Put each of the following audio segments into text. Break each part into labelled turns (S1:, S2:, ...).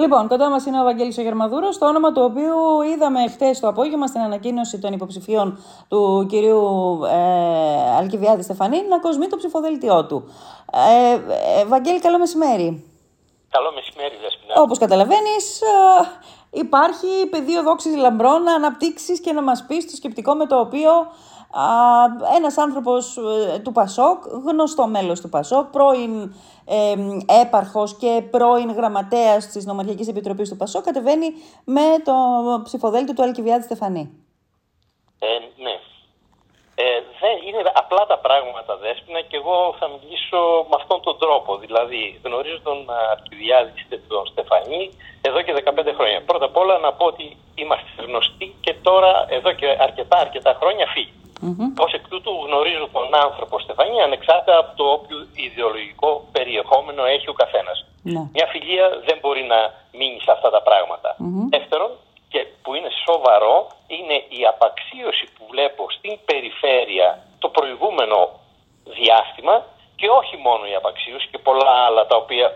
S1: Λοιπόν, κοντά μας είναι ο Βαγγέλης ο Γερμαδούρος, το όνομα του οποίου είδαμε χτε το απόγευμα στην ανακοίνωση των υποψηφίων του κυρίου ε, Αλκιβιάδη Στεφανή να κοσμεί το ψηφοδέλτιό του. Ε, ε, Βαγγέλη, καλό μεσημέρι.
S2: Καλό μεσημέρι, Δεσπινά.
S1: Όπως καταλαβαίνεις, ε, υπάρχει πεδίο δόξης λαμπρών να αναπτύξεις και να μας πεις το σκεπτικό με το οποίο ένας άνθρωπος ε, του Πασόκ, γνωστό μέλος του Πασόκ, πρώην ε, έπαρχος και πρώην γραμματέας της Νομαρχικής Επιτροπής του Πασόκ, κατεβαίνει με το ψηφοδέλτιο του Αλκιβιάδη Στεφανή.
S2: Ε, ναι. Ε, δεν είναι απλά τα πράγματα, Δέσποινα, και εγώ θα μιλήσω με αυτόν τον τρόπο. Δηλαδή, γνωρίζω τον Αλκιβιάδη τον Στεφανή εδώ και 15 χρόνια. Πρώτα απ' όλα να πω ότι είμαστε γνωστοί και τώρα, εδώ και αρκετά αρκετά χρόνια, φύγει. Mm-hmm. Ω εκ τούτου γνωρίζω τον άνθρωπο Στεφανή ανεξάρτητα από το όποιο ιδεολογικό περιεχόμενο έχει ο καθένας. Ναι. Μια φιλία δεν μπορεί να μείνει σε αυτά τα πράγματα. Δεύτερον, και που είναι σοβαρό, είναι η απαξίωση που βλέπω στην περιφέρεια το προηγούμενο διάστημα και όχι μόνο η απαξίωση και πολλά άλλα τα οποία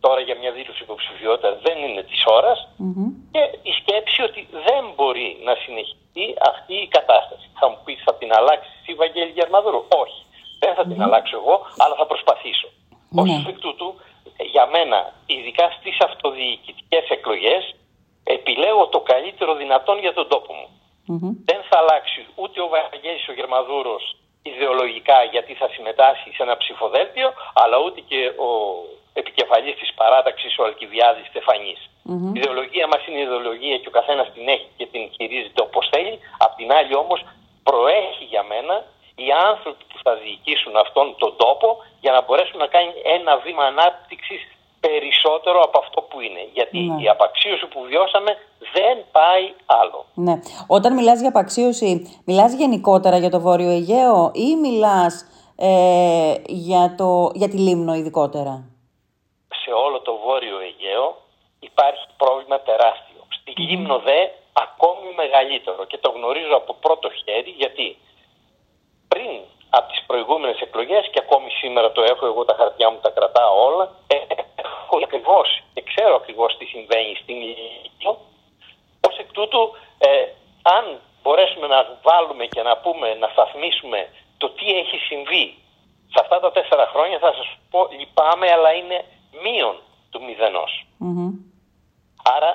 S2: τώρα για μια δήλωση υποψηφιότητα δεν είναι της ωρας και η σκέψη ότι δεν μπορεί να συνεχιστεί αυτή η κατάσταση. Θα μου πεις θα την αλλάξεις η Βαγγέλη Γερμαδούρου; Όχι. Δεν θα την αλλάξω εγώ, αλλά θα προσπαθήσω. Mm-hmm. Ως εκ τούτου, για μένα, ειδικά στις αυτοδιοικητικές εκλογές, επιλέγω το καλύτερο δυνατόν για τον τόπο μου. Δεν θα αλλάξει ούτε ο Βαγγέλης ο Γερμαδούρος ιδεολογικά γιατί θα συμμετάσχει σε ένα ψηφοδέλτιο, αλλά ούτε και ο επικεφαλής της παράταξης ο Αλκιβιάδης Στεφανής. Mm-hmm. Η ιδεολογία μας είναι η ιδεολογία και ο καθένας την έχει και την χειρίζεται όπως θέλει. Απ' την άλλη όμως προέχει για μένα οι άνθρωποι που θα διοικήσουν αυτόν τον τόπο για να μπορέσουν να κάνει ένα βήμα ανάπτυξης περισσότερο από αυτό που είναι. Γιατί ναι. η απαξίωση που βιώσαμε δεν πάει άλλο.
S1: Ναι. Όταν μιλάς για απαξίωση, μιλάς γενικότερα για το Βόρειο Αιγαίο ή μιλάς ε, για, το, για τη Λίμνο ειδικότερα;
S2: Σε όλο το Βόρειο Αιγαίο υπάρχει πρόβλημα τεράστιο. Στη Λίμνο δε ακόμη μεγαλύτερο και το γνωρίζω από πρώτο χέρι γιατί πριν από τις προηγούμενες εκλογές και ακόμη σήμερα το έχω εγώ τα χαρτιά μου τα κρατάω όλα έχω ακριβώς και ξέρω ακριβώς τι συμβαίνει στην Λίμνο ως εκ τούτου ε, αν μπορέσουμε να βάλουμε και να πούμε να σταθμίσουμε το τι έχει συμβεί σε αυτά τα τέσσερα χρόνια θα σας πω λυπάμαι αλλά είναι μείον του μηδενος Άρα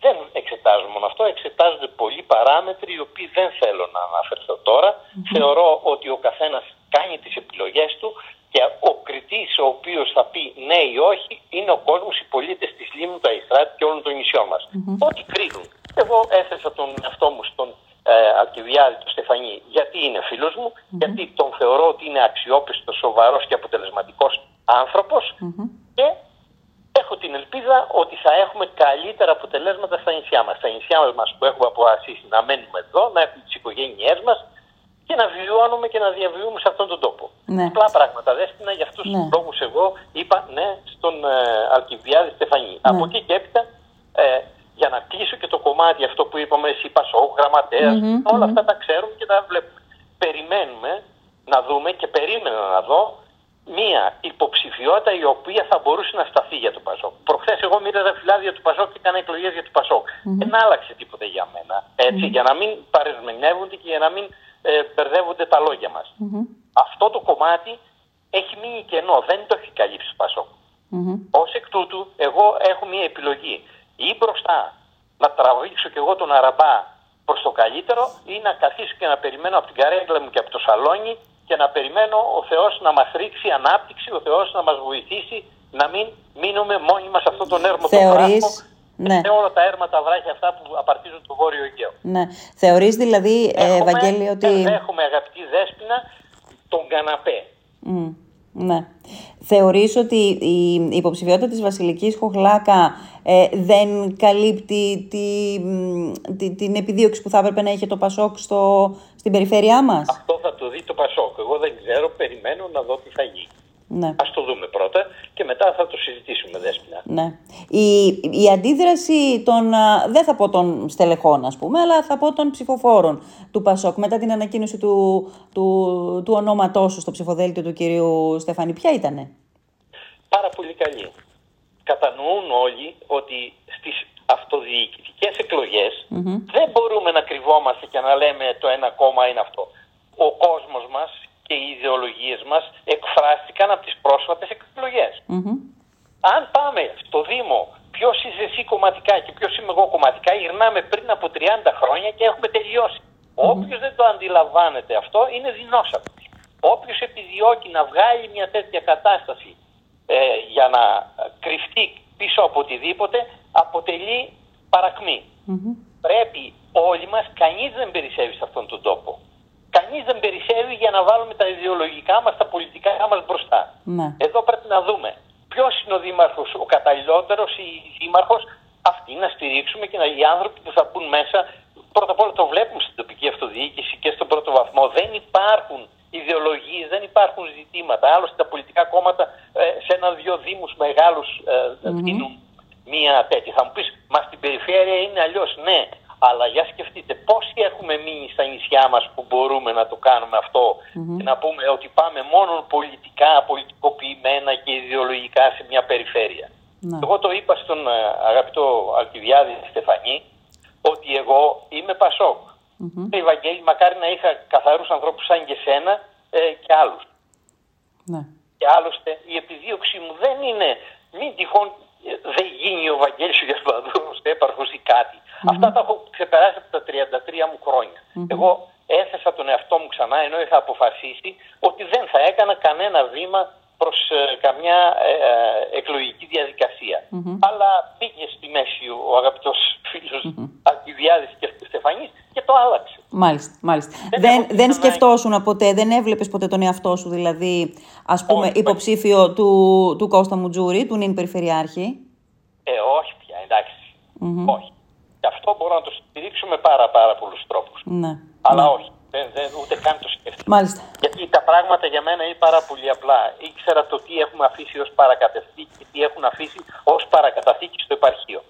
S2: δεν εξετάζω μόνο αυτό, εξετάζονται πολλοί παράμετροι οι οποίοι δεν θέλω να αναφερθώ Θεωρώ ότι ο καθένας κάνει τις επιλογές του και ο κριτής ο οποίος θα πει ναι ή όχι είναι ο κόσμος, οι πολίτες της Λίμνου, τα Ιστράτη και όλων των νησιών μας. Ό,τι κρίνουν. Εγώ έθεσα τον εαυτό μου στον ε, Αλκιβιάδη του Στεφανή γιατί είναι φίλος μου, γιατί τον θεωρώ ότι είναι αξιόπιστος, σοβαρός και αποτελεσματικός άνθρωπος και έχω την ελπίδα ότι θα έχουμε καλύτερα αποτελέσματα στα νησιά μας. Στα νησιά μας που έχουμε αποφασίσει να μένουμε εδώ, να έχουμε τις οικογένειές μας και να βιώνουμε και να διαβιούμε σε αυτόν τον τόπο. Ναι. Απλά πράγματα δέστηνα, για αυτούς ναι. τους λόγους εγώ είπα ναι στον ε, Αλκιβιάδη Στεφανή. Ναι. Από εκεί και έπειτα ε, για να κλείσω και το κομμάτι αυτό που είπαμε εσύ Πασόκ, γραμματεας όλα αυτά τα ξέρουμε και τα βλέπουμε. Περιμένουμε να δούμε και περίμενα να δω μία υποψηφιότητα η οποία θα μπορούσε να σταθεί για το Πασόκ. Προχθές εγώ μοίραζα φυλάδια του Πασόκ και έκανα εκλογές για το Πασόκ. Δεν άλλαξε τίποτα για μένα. Έτσι, για να μην παρεσμενεύονται και για να μην ε, μπερδεύονται τα λόγια μας. Αυτό το κομμάτι έχει μείνει κενό. Δεν το έχει καλύψει το Πασόκ. Mm-hmm. Ω εκ τούτου, εγώ έχω μία επιλογή. Ή μπροστά να τραβήξω κι εγώ τον αραμπά προς το καλύτερο, ή να καθίσω και να περιμένω από την καρέγκλα μου και από το σαλόνι και να περιμένω ο Θεός να μας ρίξει ανάπτυξη, ο Θεός να μας βοηθήσει να μην μείνουμε μόνοι μας σε αυτόν τον έρμο
S1: Θεωρείς... Ναι.
S2: Σε όλα τα έρμα τα βράχια αυτά που απαρτίζουν το Βόρειο Αιγαίο.
S1: Ναι. Θεωρείς δηλαδή, ε, έχουμε, Ευαγγέλη, ότι...
S2: Έχουμε αγαπητή Δέσποινα τον καναπέ.
S1: Mm. Ναι. Θεωρείς ότι η υποψηφιότητα της Βασιλικής Χοχλάκα ε, δεν καλύπτει τη, τη, την επιδίωξη που θα έπρεπε να είχε το Πασόκ στο, στην περιφέρειά μας;
S2: Αυτό θα το δει το Πασόκ. Εγώ δεν ξέρω, περιμένω να δω τι θα γίνει. Ναι. Ας το δούμε πρώτα και μετά θα το συζητήσουμε δέσποινα.
S1: Ναι. Η, η αντίδραση των, δεν θα πω των στελεχών ας πούμε, αλλά θα πω των ψηφοφόρων του Πασόκ μετά την ανακοίνωση του, του, του ονόματός σου στο ψηφοδέλτιο του κυρίου Στεφανή. Ποια ήτανε;
S2: Πάρα πολύ καλή. κατανοούν όλοι ότι στις αυτοδιοικητικές δεν μπορούμε να κρυβόμαστε και να λέμε το ένα κόμμα είναι αυτό. Ο κόσμος μας και οι ιδεολογίες μας εκφράστηκαν από τις πρόσφατες Αν πάμε στο Δήμο ποιος είσαι εσύ κομματικά και ποιος είμαι εγώ κομματικά, γυρνάμε πριν από 30 χρόνια και έχουμε τελειώσει. Όποιος δεν το αντιλαμβάνεται αυτό είναι δεινόσαυρο. Όποιος επιδιώκει να βγάλει μια τέτοια κατάσταση ε, για να κρυφτεί πίσω από οτιδήποτε, αποτελεί Πρέπει όλοι μας, κανείς δεν περισσεύει σε αυτόν τον τόπο. Κανείς δεν περισσεύει για να βάλουμε τα ιδεολογικά μας, τα πολιτικά μας μπροστά.
S1: Ναι.
S2: Εδώ πρέπει να δούμε ποιος είναι ο δήμαρχος, ο καταλληλότερος ή δήμαρχος, αυτοί να στηρίξουμε και να, οι άνθρωποι που θα μπουν μέσα, πρώτα απ' όλα το βλέπουμε στην τοπική αυτοδιοίκηση και στον πρώτο βαθμό. Δεν υπάρχουν ιδεολογίες, δεν υπάρχουν ζητήματα. Άλλωστε τα πολιτικά κόμματα ε, σε ένα-δυο δήμους μεγάλους ε, δίνουν μία τέτοια. Θα μου πεις, μα στην περιφέρεια είναι αλλιώς. Ναι, αλλά για σκεφτείτε πόσοι έχουμε μείνει στα νησιά μας που μπορούμε να το κάνουμε και να πούμε ότι πάμε μόνο πολιτικά, πολιτικοποιημένα και ιδεολογικά σε μια περιφέρεια. Ναι. Εγώ το είπα στον ε, αγαπητό Αλκιβιάδη Στεφανή ότι εγώ είμαι Πασόκ. Mm-hmm. Ευαγγέλη, μακάρι να είχα καθαρούς ανθρώπους σαν και σένα ε, και άλλους.
S1: Ναι.
S2: Και άλλωστε η επιδίωξή μου δεν είναι μην τυχόν δεν γίνει ο Βαγγέλης ο Γιασπαδούρος έπαρχος ή κάτι. Αυτά τα έχω ξεπεράσει από τα 33 μου χρόνια. Εγώ έθεσα τον εαυτό μου ξανά ενώ είχα αποφασίσει ότι δεν θα έκανα κανένα βήμα προς ε, καμιά ε, ε, εκλογική Αλλά πήγε στη μέση ο αγαπητός φίλος mm-hmm. και Στεφανής και το άλλαξε.
S1: Μάλιστα, μάλιστα. Δεν, δεν, δεν σκεφτόσουν ποτέ, δεν έβλεπες ποτέ τον εαυτό σου, δηλαδή, ας πούμε, όχι, υποψήφιο του, του Κώστα Μουτζούρη, του νυν Περιφερειάρχη;
S2: Ε, όχι πια, εντάξει. Όχι. Και αυτό μπορώ να το στηρίξω με πάρα, πάρα πολλούς τρόπους.
S1: Ναι.
S2: Αλλά
S1: ναι.
S2: όχι. Δεν, δεν, ούτε καν το σκέφτηκα.
S1: Μάλιστα.
S2: Γιατί τα πράγματα για μένα είναι πάρα πολύ απλά. Ήξερα το τι έχουμε αφήσει ως παρακαταθήκη και τι έχουν αφήσει ως παρακαταθήκη στο επαρχείο.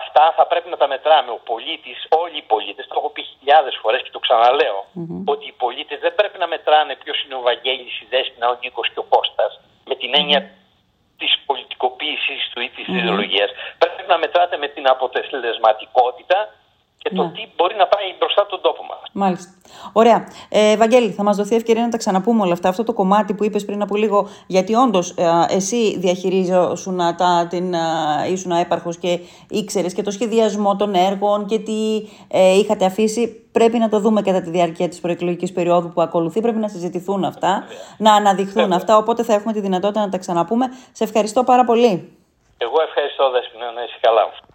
S2: Αυτά θα πρέπει να τα μετράμε. Ο πολίτης, όλοι οι πολίτες, το έχω πει χιλιάδες φορές και το ξαναλεω ότι οι πολίτες δεν πρέπει να μετράνε ποιος είναι ο Βαγγέλης, η Δέσποινα, ο Νίκος και ο Κώστας με την έννοια της πολιτικοποίηση του ή της ιδεολογίας. Πρέπει να μετράτε με την αποτελεσματικότητα και το ναι. τι μπορεί να πάει μπροστά τον τόπο μας.
S1: Μάλιστα. Ωραία. Ε, Βαγγέλη, θα μας δοθεί ευκαιρία να τα ξαναπούμε όλα αυτά. Αυτό το κομμάτι που είπες πριν από λίγο, γιατί όντως ε, εσύ διαχειρίζεσαι τα, την, ε, ήσουν έπαρχος και ήξερες και το σχεδιασμό των έργων και τι ε, είχατε αφήσει. Πρέπει να το δούμε κατά τη διάρκεια της προεκλογικής περίοδου που ακολουθεί. Πρέπει να συζητηθούν αυτά, να αναδειχθούν αυτά. Οπότε θα έχουμε τη δυνατότητα να τα ξαναπούμε. Σε ευχαριστώ πάρα πολύ.
S2: Εγώ ευχαριστώ, Δέσποινα, να είσαι καλά.